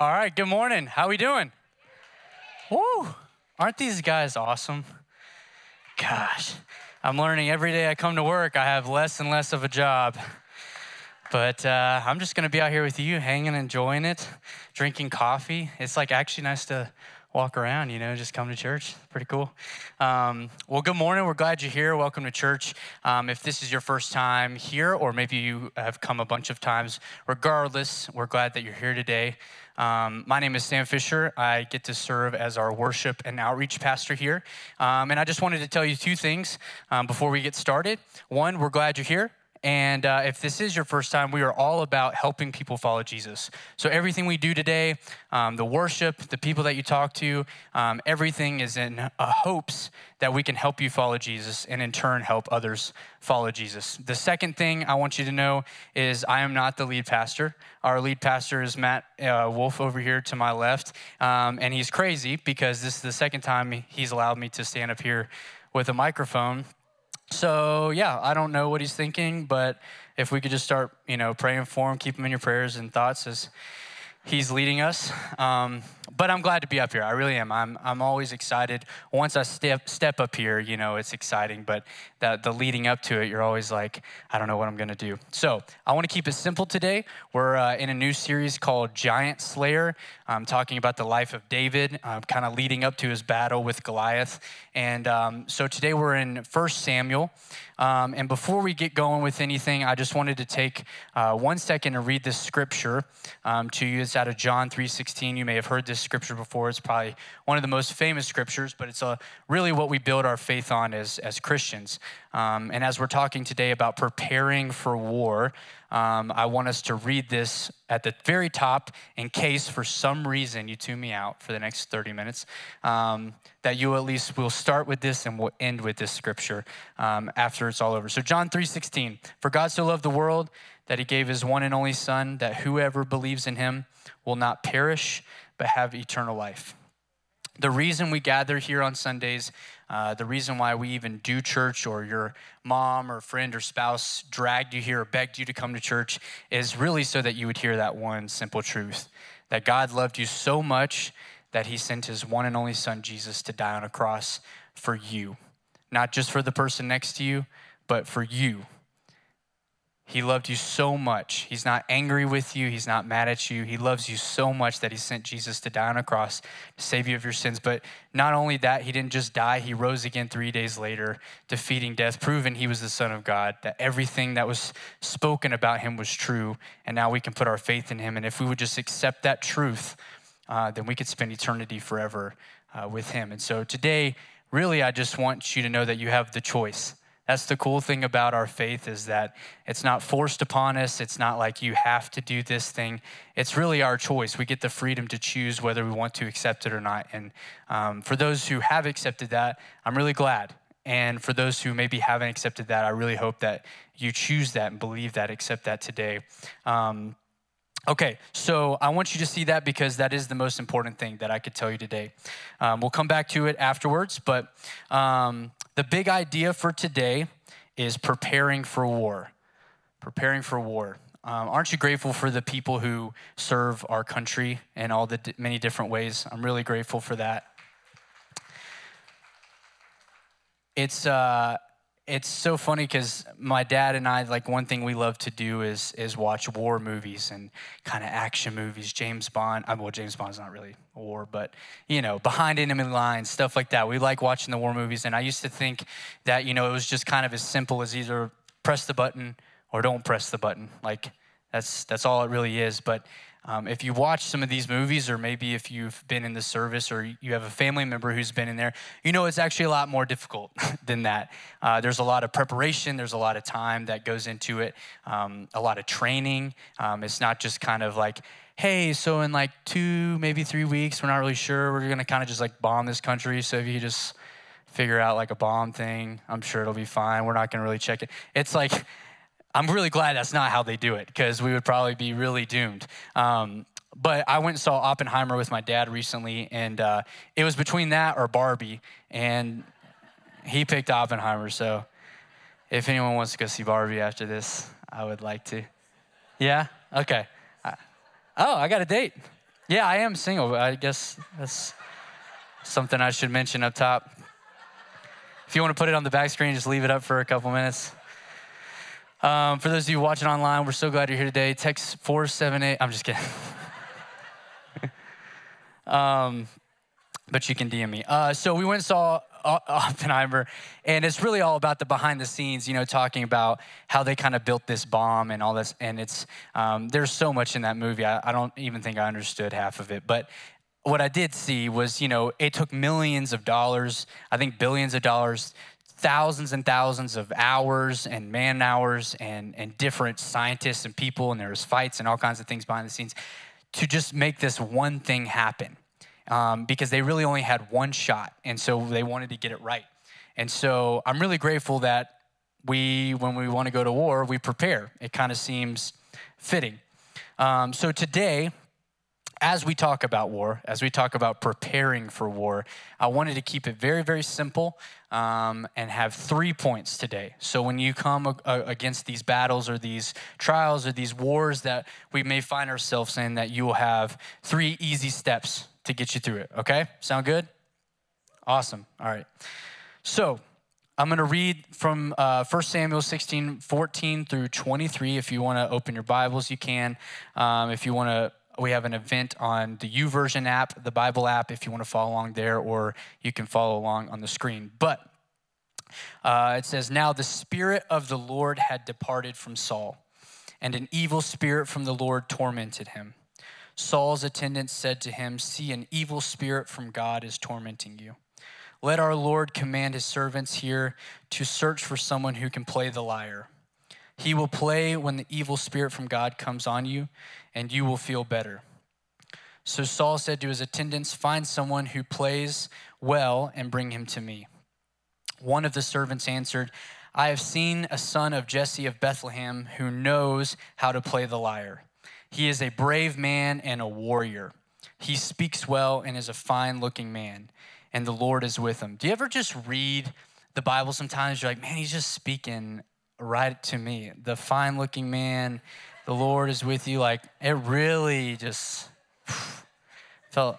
All right, good morning. How we doing? Woo! Aren't these guys awesome? Gosh, I'm learning every day I come to work, I have less and less of a job. But uh, I'm just gonna be out here with you, hanging, enjoying it, drinking coffee. It's like actually nice to walk around, you know, just come to church. Pretty cool. Um, well, good morning. We're glad you're here. Welcome to church. Um, if this is your first time here, or maybe you have come a bunch of times, regardless, we're glad that you're here today. Um, my name is Sam Fisher. I get to serve as our worship and outreach pastor here. Um, and I just wanted to tell you two things um, before we get started. One, we're glad you're here. And uh, if this is your first time, we are all about helping people follow Jesus. So everything we do today, um, the worship, the people that you talk to, um, everything is in uh, hopes that we can help you follow Jesus and in turn help others follow Jesus. The second thing I want you to know is I am not the lead pastor. Our lead pastor is Matt uh, Wolf over here to my left. Um, and he's crazy because this is the second time he's allowed me to stand up here with a microphone so yeah, I don't know what he's thinking, but if we could just start, you know, praying for him, keep him in your prayers and thoughts as he's leading us. Um, but I'm glad to be up here. I really am. I'm, I'm always excited. Once I step, step up here, you know, it's exciting, but the, the leading up to it, you're always like, I don't know what I'm going to do. So I want to keep it simple today. We're uh, in a new series called Giant Slayer. I'm talking about the life of David, uh, kind of leading up to his battle with Goliath. And um, so today we're in 1 Samuel. Um, and before we get going with anything, I just wanted to take uh, one second and read this scripture um, to you. It's out of John 3.16. You may have heard this scripture before. It's probably one of the most famous scriptures, but it's a, uh, really what we build our faith on as, as Christians. Um, and as we're talking today about preparing for war, um, I want us to read this at the very top in case for some reason you tune me out for the next 30 minutes, um, that you at least will start with this and we'll end with this scripture um, after it's all over. So John 3.16, for God so loved the world that he gave his one and only son, that whoever believes in him will not perish, but have eternal life. The reason we gather here on Sundays uh, the reason why we even do church or your mom or friend or spouse dragged you here or begged you to come to church is really so that you would hear that one simple truth that God loved you so much that he sent his one and only son, Jesus, to die on a cross for you. Not just for the person next to you, but for you he loved you so much. He's not angry with you. He's not mad at you. He loves you so much that he sent Jesus to die on a cross to save you of your sins. But not only that, he didn't just die, he rose again three days later, defeating death, proving he was the Son of God, that everything that was spoken about him was true. And now we can put our faith in him. And if we would just accept that truth, uh, then we could spend eternity forever uh, with him. And so today, really, I just want you to know that you have the choice that's the cool thing about our faith is that it's not forced upon us. It's not like you have to do this thing. It's really our choice. We get the freedom to choose whether we want to accept it or not. And um, for those who have accepted that, I'm really glad. And for those who maybe haven't accepted that, I really hope that you choose that and believe that, accept that today. Um, Okay, so I want you to see that because that is the most important thing that I could tell you today. Um, we'll come back to it afterwards, but um, the big idea for today is preparing for war. Preparing for war. Um, aren't you grateful for the people who serve our country in all the d- many different ways? I'm really grateful for that. It's, uh, it's so funny because my dad and I, like one thing we love to do is is watch war movies and kind of action movies. James Bond, uh, well, James Bond's not really war, but you know, behind enemy lines, stuff like that. We like watching the war movies, and I used to think that you know it was just kind of as simple as either press the button or don't press the button. Like that's that's all it really is. But um, if you watch some of these movies, or maybe if you've been in the service or you have a family member who's been in there, you know it's actually a lot more difficult than that. Uh, there's a lot of preparation, there's a lot of time that goes into it, um, a lot of training. Um, it's not just kind of like, hey, so in like two, maybe three weeks, we're not really sure, we're gonna kind of just like bomb this country. So if you just figure out like a bomb thing, I'm sure it'll be fine. We're not gonna really check it. It's like, I'm really glad that's not how they do it because we would probably be really doomed. Um, but I went and saw Oppenheimer with my dad recently, and uh, it was between that or Barbie, and he picked Oppenheimer. So if anyone wants to go see Barbie after this, I would like to. Yeah? Okay. Uh, oh, I got a date. Yeah, I am single. I guess that's something I should mention up top. If you want to put it on the back screen, just leave it up for a couple minutes. Um, for those of you watching online, we're so glad you're here today. Text 478. I'm just kidding. um, but you can DM me. Uh, so we went and saw Oppenheimer, and it's really all about the behind the scenes, you know, talking about how they kind of built this bomb and all this. And it's, um, there's so much in that movie. I, I don't even think I understood half of it. But what I did see was, you know, it took millions of dollars, I think billions of dollars, thousands and thousands of hours and man hours and, and different scientists and people, and there was fights and all kinds of things behind the scenes to just make this one thing happen um, because they really only had one shot. And so they wanted to get it right. And so I'm really grateful that we, when we want to go to war, we prepare. It kind of seems fitting. Um, so today, as we talk about war, as we talk about preparing for war, I wanted to keep it very, very simple um, and have three points today. So when you come against these battles or these trials or these wars that we may find ourselves in, that you will have three easy steps to get you through it. Okay? Sound good? Awesome. All right. So I'm going to read from uh, 1 Samuel 16, 14 through 23. If you want to open your Bibles, you can. Um, if you want to, we have an event on the YouVersion app, the Bible app, if you want to follow along there, or you can follow along on the screen. But uh, it says, Now the Spirit of the Lord had departed from Saul, and an evil spirit from the Lord tormented him. Saul's attendants said to him, See, an evil spirit from God is tormenting you. Let our Lord command his servants here to search for someone who can play the lyre. He will play when the evil spirit from God comes on you, and you will feel better. So Saul said to his attendants, Find someone who plays well and bring him to me. One of the servants answered, I have seen a son of Jesse of Bethlehem who knows how to play the lyre. He is a brave man and a warrior. He speaks well and is a fine looking man, and the Lord is with him. Do you ever just read the Bible sometimes? You're like, man, he's just speaking right to me. The fine looking man, the Lord is with you. Like, it really just felt,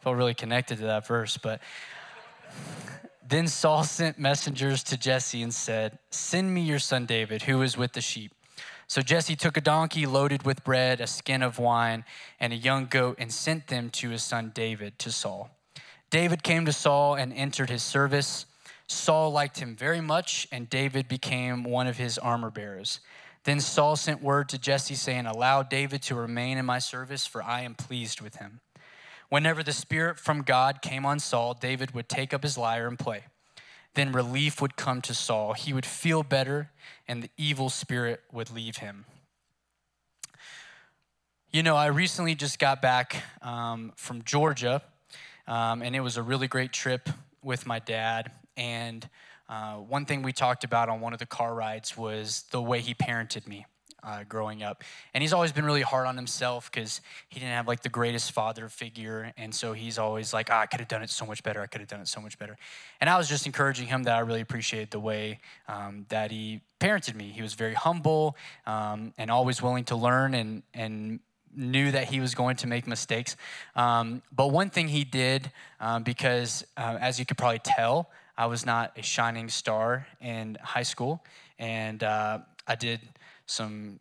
felt really connected to that verse. But then Saul sent messengers to Jesse and said, Send me your son David, who is with the sheep. So Jesse took a donkey loaded with bread, a skin of wine, and a young goat, and sent them to his son David to Saul. David came to Saul and entered his service. Saul liked him very much, and David became one of his armor bearers. Then Saul sent word to Jesse, saying, Allow David to remain in my service, for I am pleased with him. Whenever the Spirit from God came on Saul, David would take up his lyre and play then relief would come to Saul. He would feel better, and the evil spirit would leave him. You know, I recently just got back um, from Georgia, um, and it was a really great trip with my dad. And uh, one thing we talked about on one of the car rides was the way he parented me uh, growing up. And he's always been really hard on himself because he didn't have like the greatest father figure. And so he's always like, oh, I could have done it so much better. I could have done it so much better. And I was just encouraging him that I really appreciated the way um, that he parented me. He was very humble um, and always willing to learn and, and knew that he was going to make mistakes. Um, but one thing he did, um, because uh, as you could probably tell, I was not a shining star in high school. And uh, I did some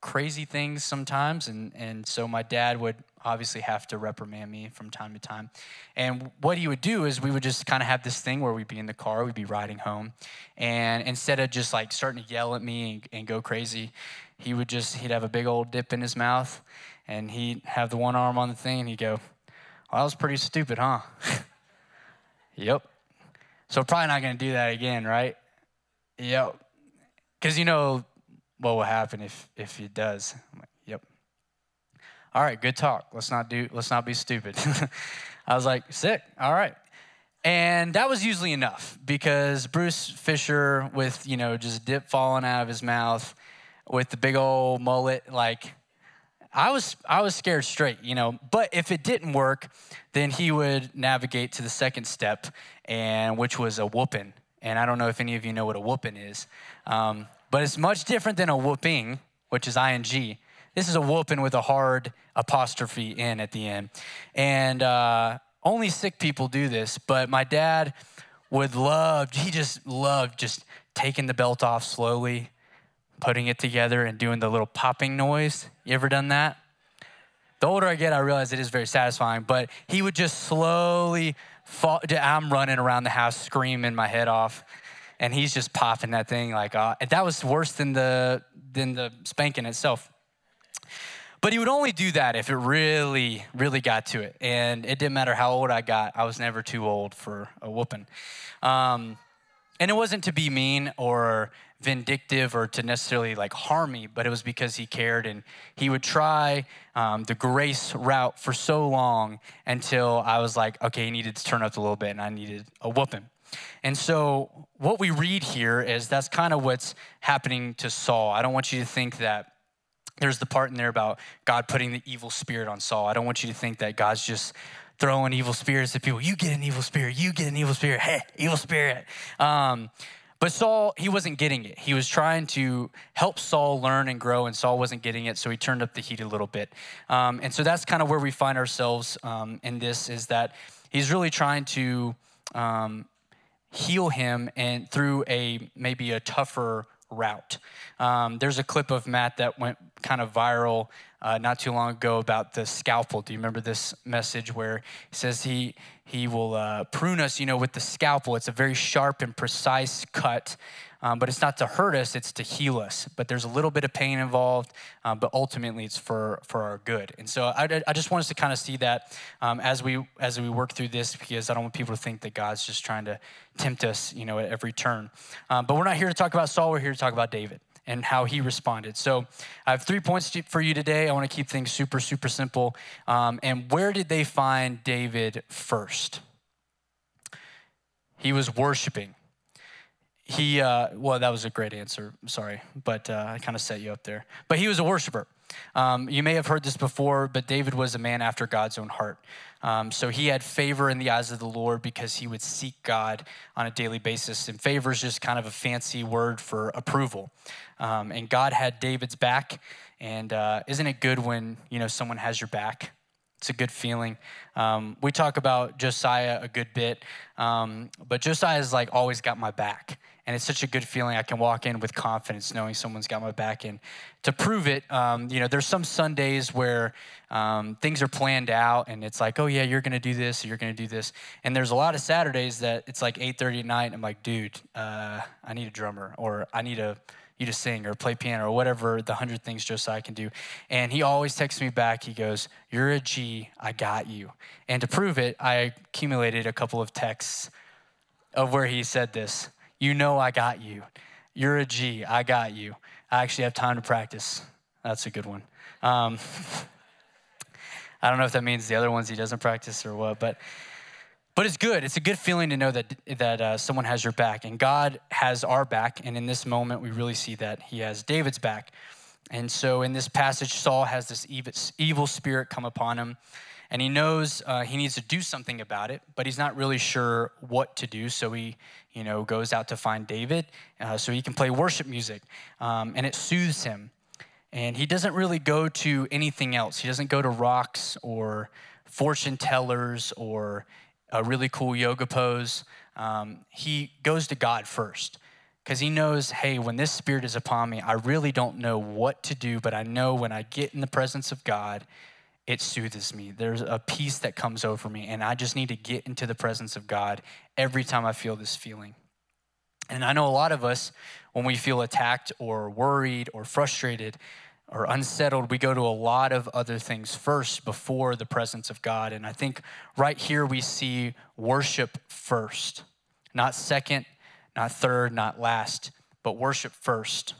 crazy things sometimes and, and so my dad would obviously have to reprimand me from time to time and what he would do is we would just kind of have this thing where we'd be in the car we'd be riding home and instead of just like starting to yell at me and, and go crazy he would just he'd have a big old dip in his mouth and he'd have the one arm on the thing and he'd go well that was pretty stupid huh yep so probably not going to do that again right yep because you know what will happen if if it does. Like, yep. All right, good talk. Let's not do let's not be stupid. I was like, sick. All right. And that was usually enough because Bruce Fisher with, you know, just dip falling out of his mouth with the big old mullet, like I was I was scared straight, you know. But if it didn't work, then he would navigate to the second step, and which was a whooping. And I don't know if any of you know what a whooping is. Um, but it's much different than a whooping, which is ing. this is a whooping with a hard apostrophe in at the end. And uh, only sick people do this, but my dad would love, he just loved just taking the belt off slowly, putting it together, and doing the little popping noise. You ever done that? The older I get, I realize it is very satisfying, but he would just slowly fall. I'm running around the house screaming my head off, and he's just popping that thing like, uh, that was worse than the, than the spanking itself. But he would only do that if it really, really got to it. And it didn't matter how old I got, I was never too old for a whooping. Um, and it wasn't to be mean or vindictive or to necessarily like harm me, but it was because he cared and he would try um, the grace route for so long until I was like, okay, he needed to turn up a little bit and I needed a whooping. And so, what we read here is that's kind of what's happening to Saul. I don't want you to think that there's the part in there about God putting the evil spirit on Saul. I don't want you to think that God's just throwing evil spirits at people. You get an evil spirit. You get an evil spirit. Hey, evil spirit. Um, but Saul, he wasn't getting it. He was trying to help Saul learn and grow, and Saul wasn't getting it, so he turned up the heat a little bit. Um, and so that's kind of where we find ourselves um, in this is that he's really trying to um, heal him and through a maybe a tougher route. Um, there's a clip of Matt that went kind of viral uh, not too long ago about the scalpel. Do you remember this message where he says he he will uh, prune us, you know, with the scalpel? It's a very sharp and precise cut. Um, but it's not to hurt us, it's to heal us. But there's a little bit of pain involved, um, but ultimately it's for, for our good. And so I, I just want us to kind of see that um, as, we, as we work through this because I don't want people to think that God's just trying to tempt us, you know, at every turn. Um, but we're not here to talk about Saul, we're here to talk about David and how he responded. So I have three points for you today. I want to keep things super, super simple. Um, and where did they find David first? He was worshiping he uh, well that was a great answer sorry but uh, i kind of set you up there but he was a worshiper um, you may have heard this before but david was a man after god's own heart um, so he had favor in the eyes of the lord because he would seek god on a daily basis. And favor is just kind of a fancy word for approval. Um, and god had david's back. And uh, isn't it good when you know someone has your back it's a good feeling. Um, we talk about Josiah a good bit, um, but Josiah's like always got my back. And it's such a good feeling. I can walk in with confidence knowing someone's got my back. And to prove it, um, you know, there's some Sundays where um, things are planned out and it's like, oh, yeah, you're going to do this, you're going to do this. And there's a lot of Saturdays that it's like 8.30 at night. And I'm like, dude, uh, I need a drummer or I need a you to sing or play piano or whatever the hundred things Josiah can do. And he always texts me back. He goes, You're a G, I got you. And to prove it, I accumulated a couple of texts of where he said this. You know I got you. You're a G. I got you. I actually have time to practice. That's a good one. Um, I don't know if that means the other ones he doesn't practice or what, but but it's good. It's a good feeling to know that that uh, someone has your back, and God has our back. And in this moment, we really see that He has David's back. And so, in this passage, Saul has this evil spirit come upon him, and he knows uh, he needs to do something about it, but he's not really sure what to do. So he, you know, goes out to find David uh, so he can play worship music, um, and it soothes him. And he doesn't really go to anything else. He doesn't go to rocks or fortune tellers or a really cool yoga pose. Um, he goes to God first because he knows, hey, when this spirit is upon me, I really don't know what to do, but I know when I get in the presence of God, it soothes me. There's a peace that comes over me, and I just need to get into the presence of God every time I feel this feeling. And I know a lot of us, when we feel attacked or worried or frustrated or unsettled, we go to a lot of other things first before the presence of God. And I think right here we see worship first, not second, not third, not last, but worship first.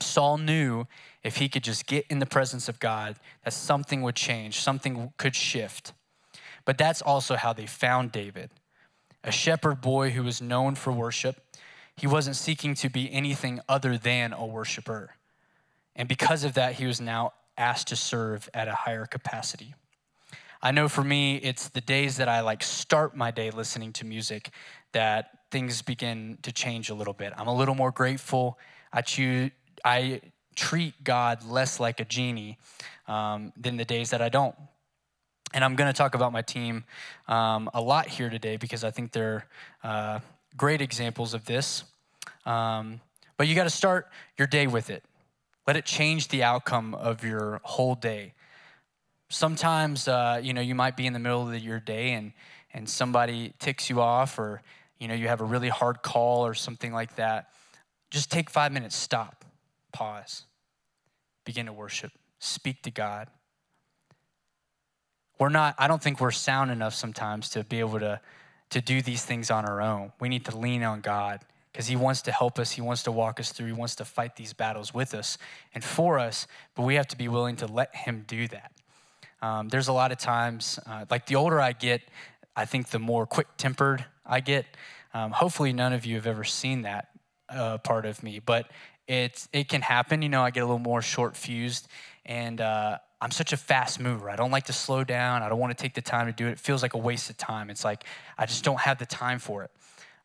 Saul knew if he could just get in the presence of God, that something would change, something could shift. But that's also how they found David a shepherd boy who was known for worship. He wasn't seeking to be anything other than a worshiper. And because of that, he was now asked to serve at a higher capacity. I know for me, it's the days that I like start my day listening to music that things begin to change a little bit. I'm a little more grateful. I choose I treat God less like a genie um, than the days that I don't. And I'm going to talk about my team um, a lot here today because I think they're uh, great examples of this. Um, but you got to start your day with it. Let it change the outcome of your whole day. Sometimes, uh, you know, you might be in the middle of your day and, and somebody ticks you off or, you know, you have a really hard call or something like that. Just take five minutes, stop, pause, begin to worship, speak to God. We're not, I don't think we're sound enough sometimes to be able to, to do these things on our own. We need to lean on God because He wants to help us. He wants to walk us through. He wants to fight these battles with us and for us, but we have to be willing to let Him do that. Um, there's a lot of times, uh, like the older I get, I think the more quick tempered I get. Um, hopefully, none of you have ever seen that uh, part of me, but it's, it can happen. You know, I get a little more short fused, and uh, I'm such a fast mover. I don't like to slow down. I don't want to take the time to do it. It feels like a waste of time. It's like I just don't have the time for it.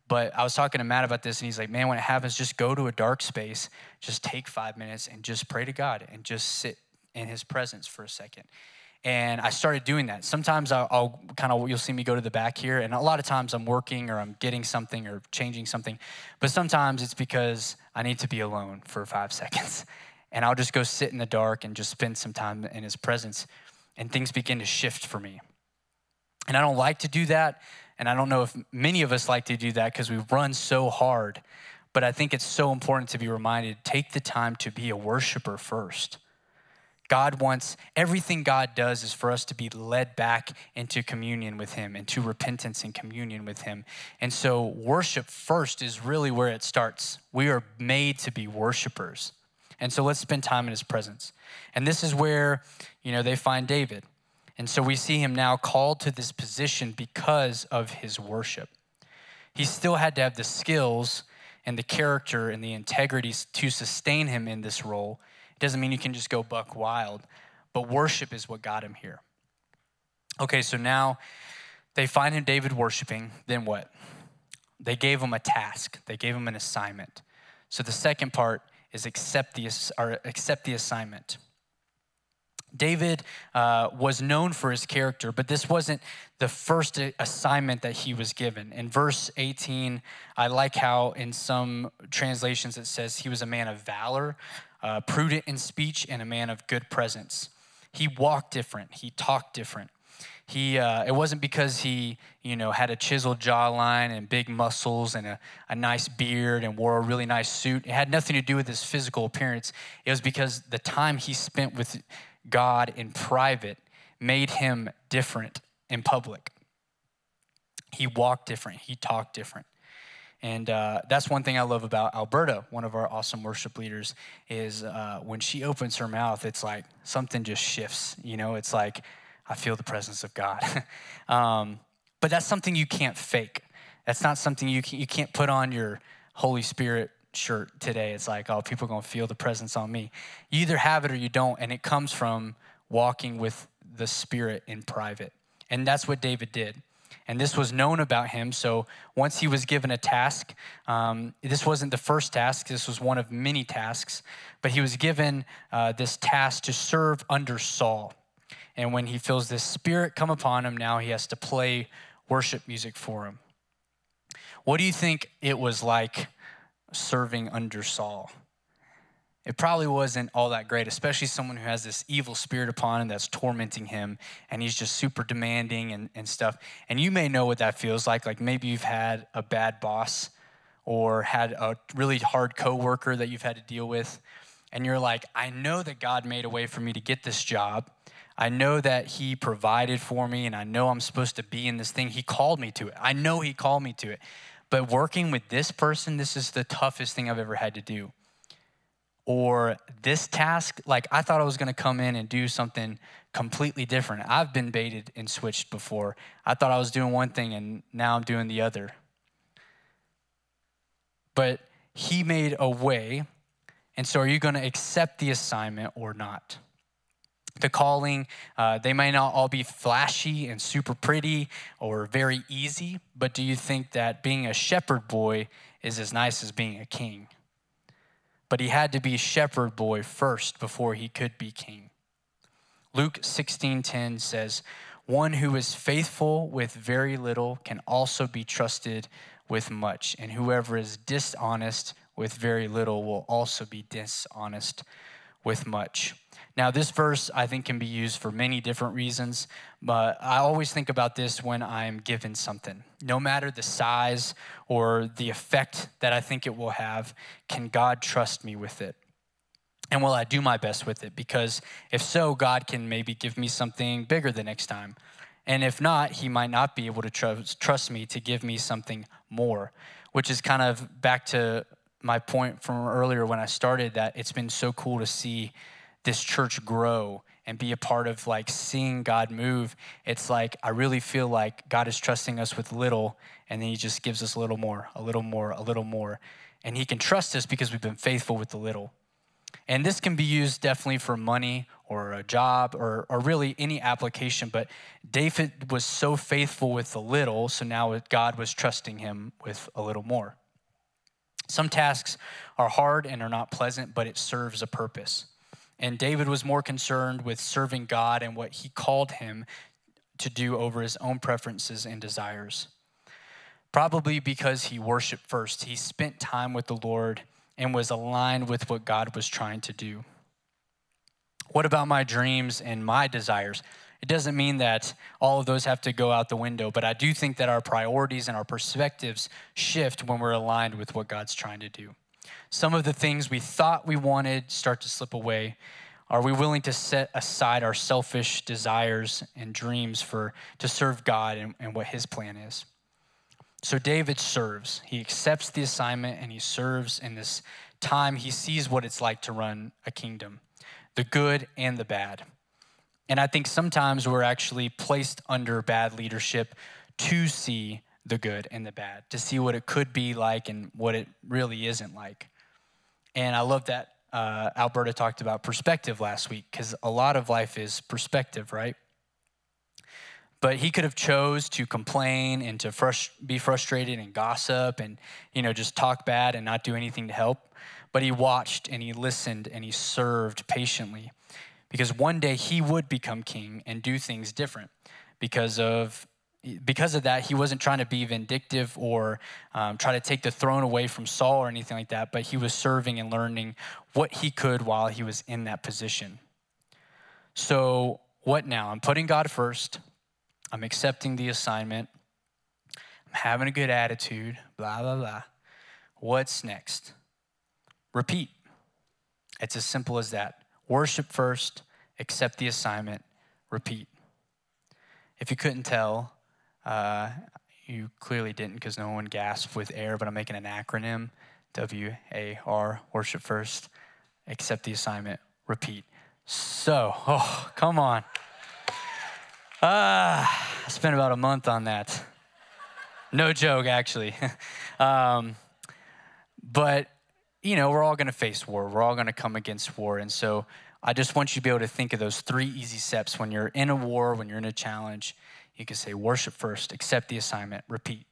But I was talking to Matt about this, and he's like, man, when it happens, just go to a dark space, just take five minutes and just pray to God and just sit in his presence for a second. And I started doing that. Sometimes I'll, I'll kind of, you'll see me go to the back here, and a lot of times I'm working or I'm getting something or changing something. But sometimes it's because I need to be alone for five seconds. And I'll just go sit in the dark and just spend some time in his presence, and things begin to shift for me. And I don't like to do that and I don't know if many of us like to do that because we run so hard. But I think it's so important to be reminded take the time to be a worshiper first. God wants everything God does is for us to be led back into communion with Him, into repentance and communion with Him. And so, worship first is really where it starts. We are made to be worshipers. And so, let's spend time in His presence. And this is where, you know, they find David. And so we see him now called to this position because of his worship. He still had to have the skills and the character and the integrity to sustain him in this role. It doesn't mean you can just go buck wild, but worship is what got him here. Okay, so now they find him David worshiping, then what? They gave him a task. They gave him an assignment. So the second part is accept the, or accept the assignment. David uh, was known for his character, but this wasn't the first assignment that he was given. In verse 18, I like how in some translations it says he was a man of valor, uh, prudent in speech, and a man of good presence. He walked different, he talked different. He, uh, it wasn't because he, you know, had a chiseled jawline and big muscles and a, a nice beard and wore a really nice suit. It had nothing to do with his physical appearance. It was because the time he spent with God in private made him different in public. He walked different, he talked different. And uh, that's one thing I love about Alberta, one of our awesome worship leaders, is uh, when she opens her mouth, it's like something just shifts. You know, it's like, I feel the presence of God. um, but that's something you can't fake. That's not something you, can, you can't put on your Holy Spirit shirt today. It's like, oh, people are going to feel the presence on me. You either have it or you don't, and it comes from walking with the Spirit in private. And that's what David did. And this was known about him. So once he was given a task, um, this wasn't the first task, this was one of many tasks, but he was given uh, this task to serve under Saul. And when he feels this spirit come upon him, now he has to play worship music for him. What do you think it was like serving under Saul. It probably wasn't all that great, especially someone who has this evil spirit upon him that's tormenting him and he's just super demanding and, and stuff. And you may know what that feels like. Like maybe you've had a bad boss or had a really hard coworker that you've had to deal with. And you're like, I know that God made a way for me to get this job. I know that He provided for me, and I know I'm supposed to be in this thing. He called me to it. I know He called me to it. But working with this person, this is the toughest thing I've ever had to do. Or this task, like I thought I was gonna come in and do something completely different. I've been baited and switched before. I thought I was doing one thing and now I'm doing the other. But he made a way. And so, are you gonna accept the assignment or not? The calling. Uh, they may not all be flashy and super pretty or very easy, but do you think that being a shepherd boy is as nice as being a king? but he had to be shepherd boy first before he could be king. Luke 16:10 says, "One who is faithful with very little can also be trusted with much, and whoever is dishonest with very little will also be dishonest with much." Now, this verse I think can be used for many different reasons, but I always think about this when I'm given something. No matter the size or the effect that I think it will have, can God trust me with it? And will I do my best with it? Because if so, God can maybe give me something bigger the next time. And if not, He might not be able to trust, trust me to give me something more, which is kind of back to my point from earlier when I started that it's been so cool to see this church grow and be a part of like seeing God move, it's like I really feel like God is trusting us with little and then he just gives us a little more, a little more, a little more. And he can trust us because we've been faithful with the little. And this can be used definitely for money or a job or, or really any application. But David was so faithful with the little, so now God was trusting him with a little more. Some tasks are hard and are not pleasant, but it serves a purpose. And David was more concerned with serving God and what he called him to do over his own preferences and desires. Probably because he worshiped first, he spent time with the Lord and was aligned with what God was trying to do. What about my dreams and my desires? It doesn't mean that all of those have to go out the window, but I do think that our priorities and our perspectives shift when we're aligned with what God's trying to do. Some of the things we thought we wanted start to slip away. Are we willing to set aside our selfish desires and dreams for to serve God and, and what his plan is? So David serves. He accepts the assignment and he serves in this time. He sees what it's like to run a kingdom, the good and the bad. And I think sometimes we're actually placed under bad leadership to see the good and the bad, to see what it could be like and what it really isn't like. And I love that uh, Alberta talked about perspective last week because a lot of life is perspective, right? But he could have chose to complain and to frust- be frustrated and gossip and you know just talk bad and not do anything to help. But he watched and he listened and he served patiently because one day he would become king and do things different because of because of that, he wasn't trying to be vindictive or um, try to take the throne away from Saul or anything like that, but he was serving and learning what he could while he was in that position. So, what now? I'm putting God first, I'm accepting the assignment, I'm having a good attitude, blah, blah, blah. What's next? Repeat. It's as simple as that. Worship first, accept the assignment, repeat. If you couldn't tell, uh, you clearly didn't because no one gasped with air, but I'm making an acronym W A R, worship first, accept the assignment, repeat. So, oh, come on. Ah, I spent about a month on that. No joke, actually. um, but, you know, we're all going to face war. We're all going to come against war. And so I just want you to be able to think of those three easy steps when you're in a war, when you're in a challenge, you can say worship first, accept the assignment, repeat.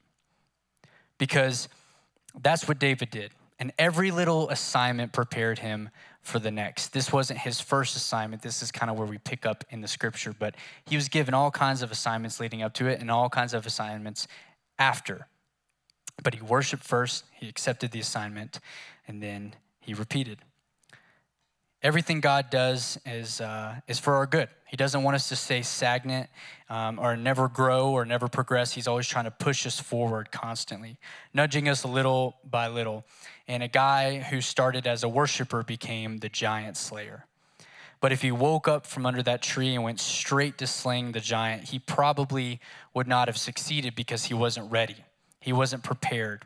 Because that's what David did. And every little assignment prepared him for the next. This wasn't his first assignment. This is kind of where we pick up in the scripture, but he was given all kinds of assignments leading up to it and all kinds of assignments after. But he worshiped first, he accepted the assignment, and then he repeated. Everything God does is, uh, is for our good. He doesn't want us to stay stagnant um, or never grow or never progress. He's always trying to push us forward constantly, nudging us a little by little. And a guy who started as a worshiper became the giant slayer. But if he woke up from under that tree and went straight to slaying the giant, he probably would not have succeeded because he wasn't ready. He wasn't prepared.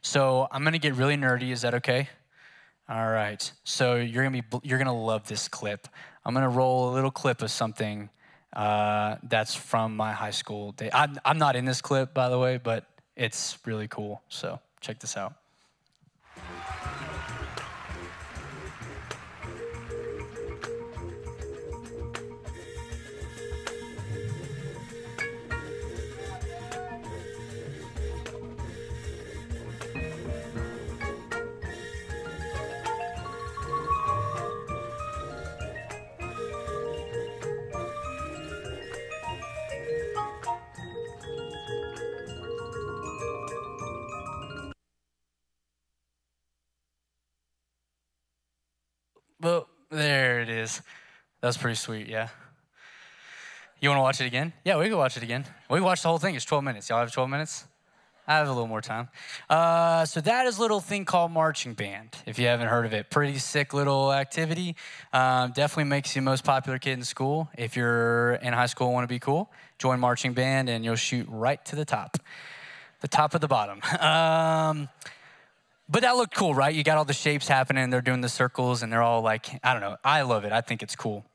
So I'm going to get really nerdy. Is that okay? All right. So you're gonna be you're gonna love this clip. I'm gonna roll a little clip of something uh, that's from my high school day. I'm, I'm not in this clip, by the way, but it's really cool. So check this out. There it is. That's pretty sweet, yeah. You want to watch it again? Yeah, we can watch it again. We can watch the whole thing. It's 12 minutes. Y'all have 12 minutes? I have a little more time. Uh, so that is a little thing called marching band. If you haven't heard of it, pretty sick little activity. Um, definitely makes you the most popular kid in school. If you're in high school and want to be cool, join marching band and you'll shoot right to the top, the top of the bottom. Um, but that looked cool, right? You got all the shapes happening. They're doing the circles, and they're all like, I don't know. I love it. I think it's cool.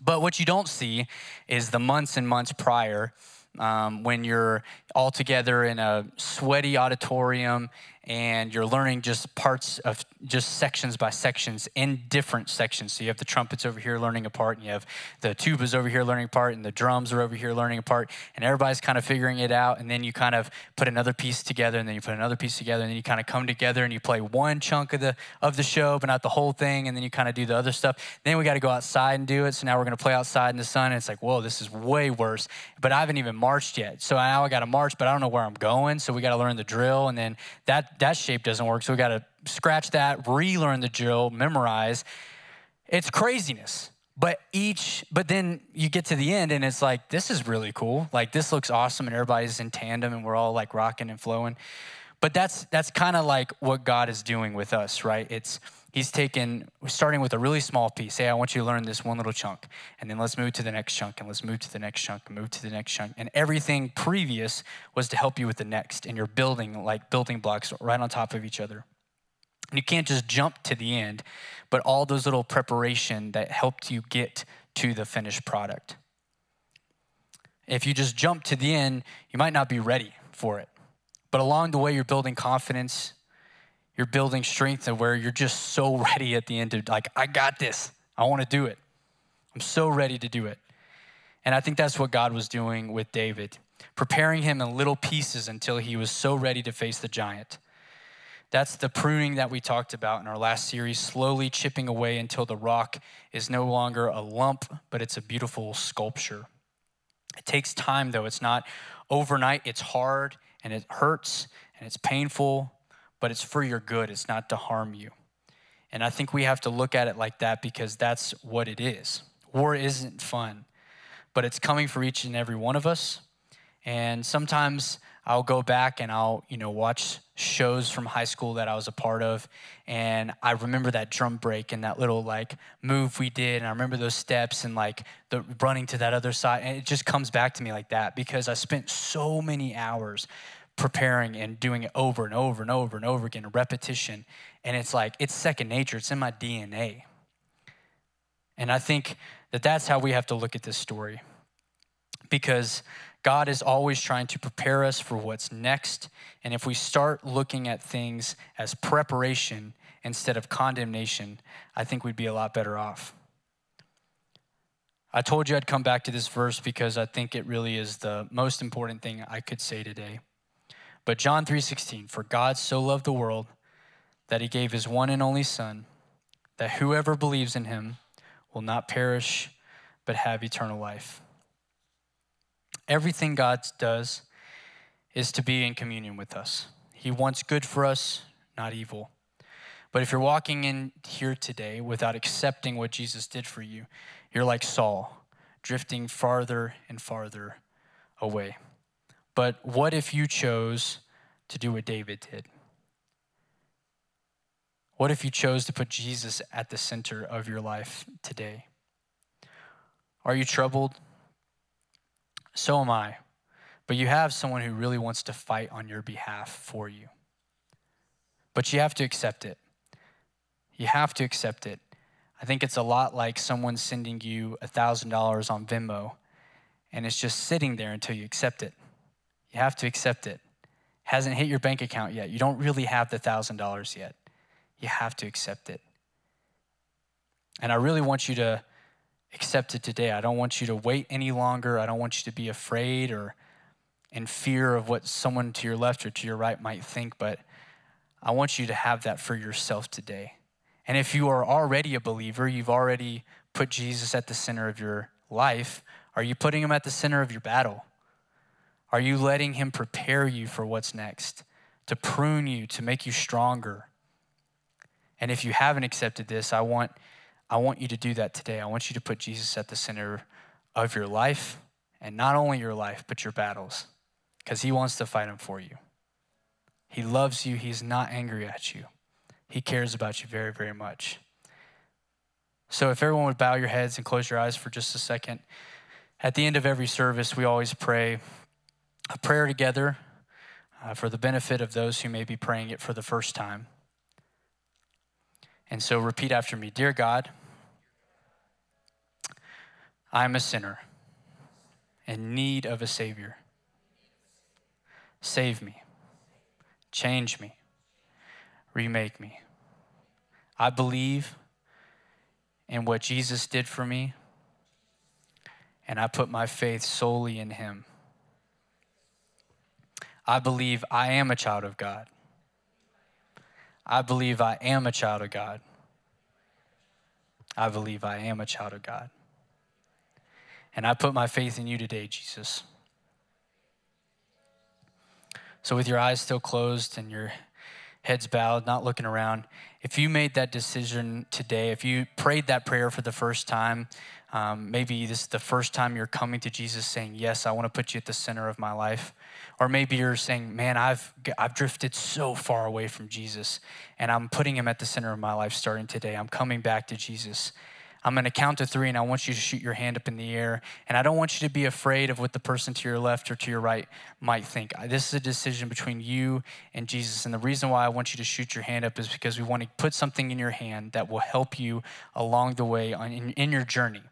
But what you don't see is the months and months prior um, when you're all together in a sweaty auditorium and you're learning just parts of just sections by sections in different sections. So you have the trumpets over here learning a part, and you have the tubas over here learning a part, and the drums are over here learning a part, and everybody's kind of figuring it out. And then you kind of put another piece together, and then you put another piece together, and then you kind of come together and you play one chunk of the of the show, but not the whole thing. And then you kind of do the other stuff. Then we got to go outside and do it. So now we're going to play outside in the sun, and it's like, whoa, this is way worse. But I haven't even marched yet, so now I got to march, but I don't know where I'm going. So we got to learn the drill, and then that that shape doesn't work. So we got to scratch that, relearn the drill, memorize. It's craziness. But each, but then you get to the end and it's like, this is really cool. Like this looks awesome and everybody's in tandem and we're all like rocking and flowing. But that's that's kind of like what God is doing with us, right? It's he's taken starting with a really small piece. Hey, I want you to learn this one little chunk, and then let's move to the next chunk, and let's move to the next chunk, and move to the next chunk. And everything previous was to help you with the next, and you're building like building blocks right on top of each other. And you can't just jump to the end, but all those little preparation that helped you get to the finished product. If you just jump to the end, you might not be ready for it. But along the way, you're building confidence, you're building strength, and where you're just so ready at the end to, like, I got this. I want to do it. I'm so ready to do it. And I think that's what God was doing with David, preparing him in little pieces until he was so ready to face the giant. That's the pruning that we talked about in our last series, slowly chipping away until the rock is no longer a lump, but it's a beautiful sculpture. It takes time, though. It's not overnight. It's hard and it hurts and it's painful, but it's for your good. It's not to harm you. And I think we have to look at it like that because that's what it is. War isn't fun, but it's coming for each and every one of us. And sometimes I'll go back and I'll, you know, watch shows from high school that I was a part of. And I remember that drum break and that little like move we did. And I remember those steps and like the running to that other side. And it just comes back to me like that because I spent so many hours preparing and doing it over and over and over and over again, repetition. And it's like, it's second nature, it's in my DNA. And I think that that's how we have to look at this story because God is always trying to prepare us for what's next. And if we start looking at things as preparation instead of condemnation, I think we'd be a lot better off. I told you I'd come back to this verse because I think it really is the most important thing I could say today. But John 3:16, for God so loved the world that he gave his one and only son that whoever believes in him will not perish but have eternal life. Everything God does is to be in communion with us. He wants good for us, not evil. But if you're walking in here today without accepting what Jesus did for you, you're like Saul, drifting farther and farther away. But what if you chose to do what David did? What if you chose to put Jesus at the center of your life today? Are you troubled? So am I. But you have someone who really wants to fight on your behalf for you. But you have to accept it. You have to accept it. I think it's a lot like someone sending you $1,000 on Venmo and it's just sitting there until you accept it. You have to accept it. Hasn't hit your bank account yet. You don't really have the $1,000 yet. You have to accept it. And I really want you to accept it today. I don't want you to wait any longer. I don't want you to be afraid or in fear of what someone to your left or to your right might think, but I want you to have that for yourself today. And if you are already a believer, you've already put Jesus at the center of your life, are you putting him at the center of your battle? Are you letting him prepare you for what's next, to prune you, to make you stronger? And if you haven't accepted this, I want I want you to do that today. I want you to put Jesus at the center of your life, and not only your life, but your battles, because He wants to fight them for you. He loves you, He's not angry at you. He cares about you very, very much. So, if everyone would bow your heads and close your eyes for just a second, at the end of every service, we always pray a prayer together uh, for the benefit of those who may be praying it for the first time. And so, repeat after me Dear God, I am a sinner in need of a Savior. Save me, change me, remake me. I believe in what Jesus did for me, and I put my faith solely in Him. I believe I am a child of God. I believe I am a child of God. I believe I am a child of God. And I put my faith in you today, Jesus. So, with your eyes still closed and your heads bowed, not looking around, if you made that decision today, if you prayed that prayer for the first time, um, maybe this is the first time you're coming to Jesus saying, Yes, I want to put you at the center of my life. Or maybe you're saying, Man, I've, I've drifted so far away from Jesus and I'm putting him at the center of my life starting today. I'm coming back to Jesus. I'm going to count to three and I want you to shoot your hand up in the air. And I don't want you to be afraid of what the person to your left or to your right might think. This is a decision between you and Jesus. And the reason why I want you to shoot your hand up is because we want to put something in your hand that will help you along the way in, in your journey.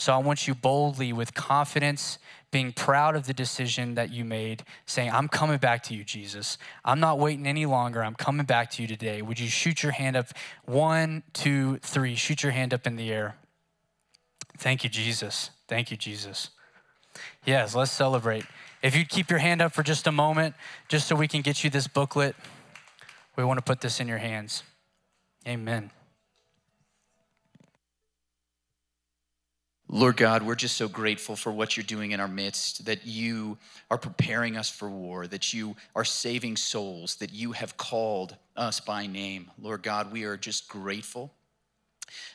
So I want you boldly, with confidence, being proud of the decision that you made, saying, I'm coming back to you, Jesus. I'm not waiting any longer. I'm coming back to you today. Would you shoot your hand up? One, two, three. Shoot your hand up in the air. Thank you, Jesus. Thank you, Jesus. Yes, let's celebrate. If you'd keep your hand up for just a moment, just so we can get you this booklet, we want to put this in your hands. Amen. Lord God, we're just so grateful for what you're doing in our midst, that you are preparing us for war, that you are saving souls, that you have called us by name. Lord God, we are just grateful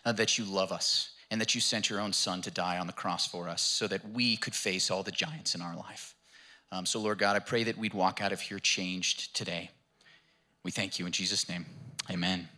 uh, that you love us and that you sent your own son to die on the cross for us so that we could face all the giants in our life. Um, so, Lord God, I pray that we'd walk out of here changed today. We thank you in Jesus' name. Amen.